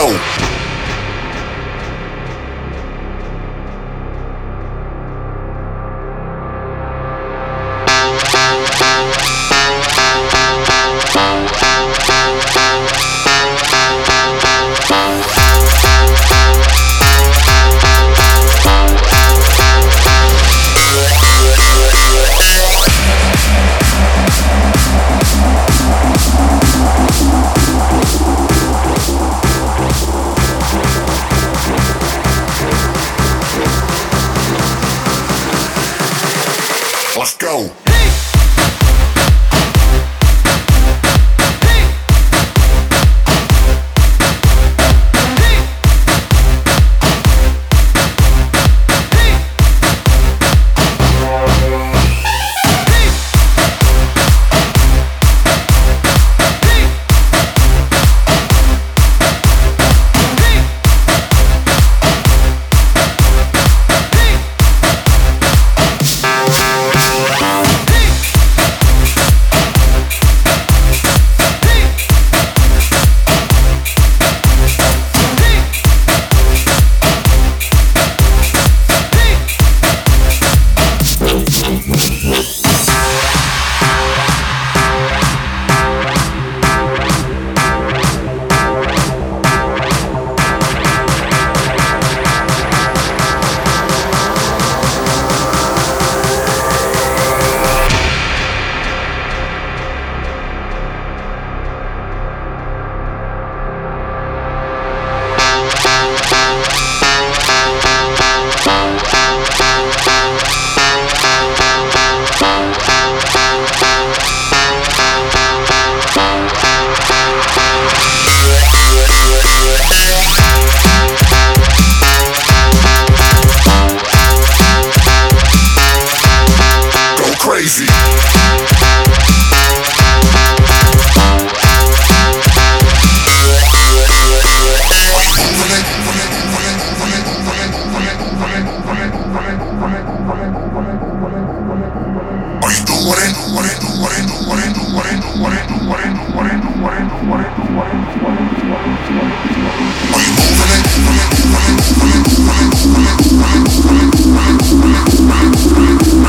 Show. Let's go. Are you moving it?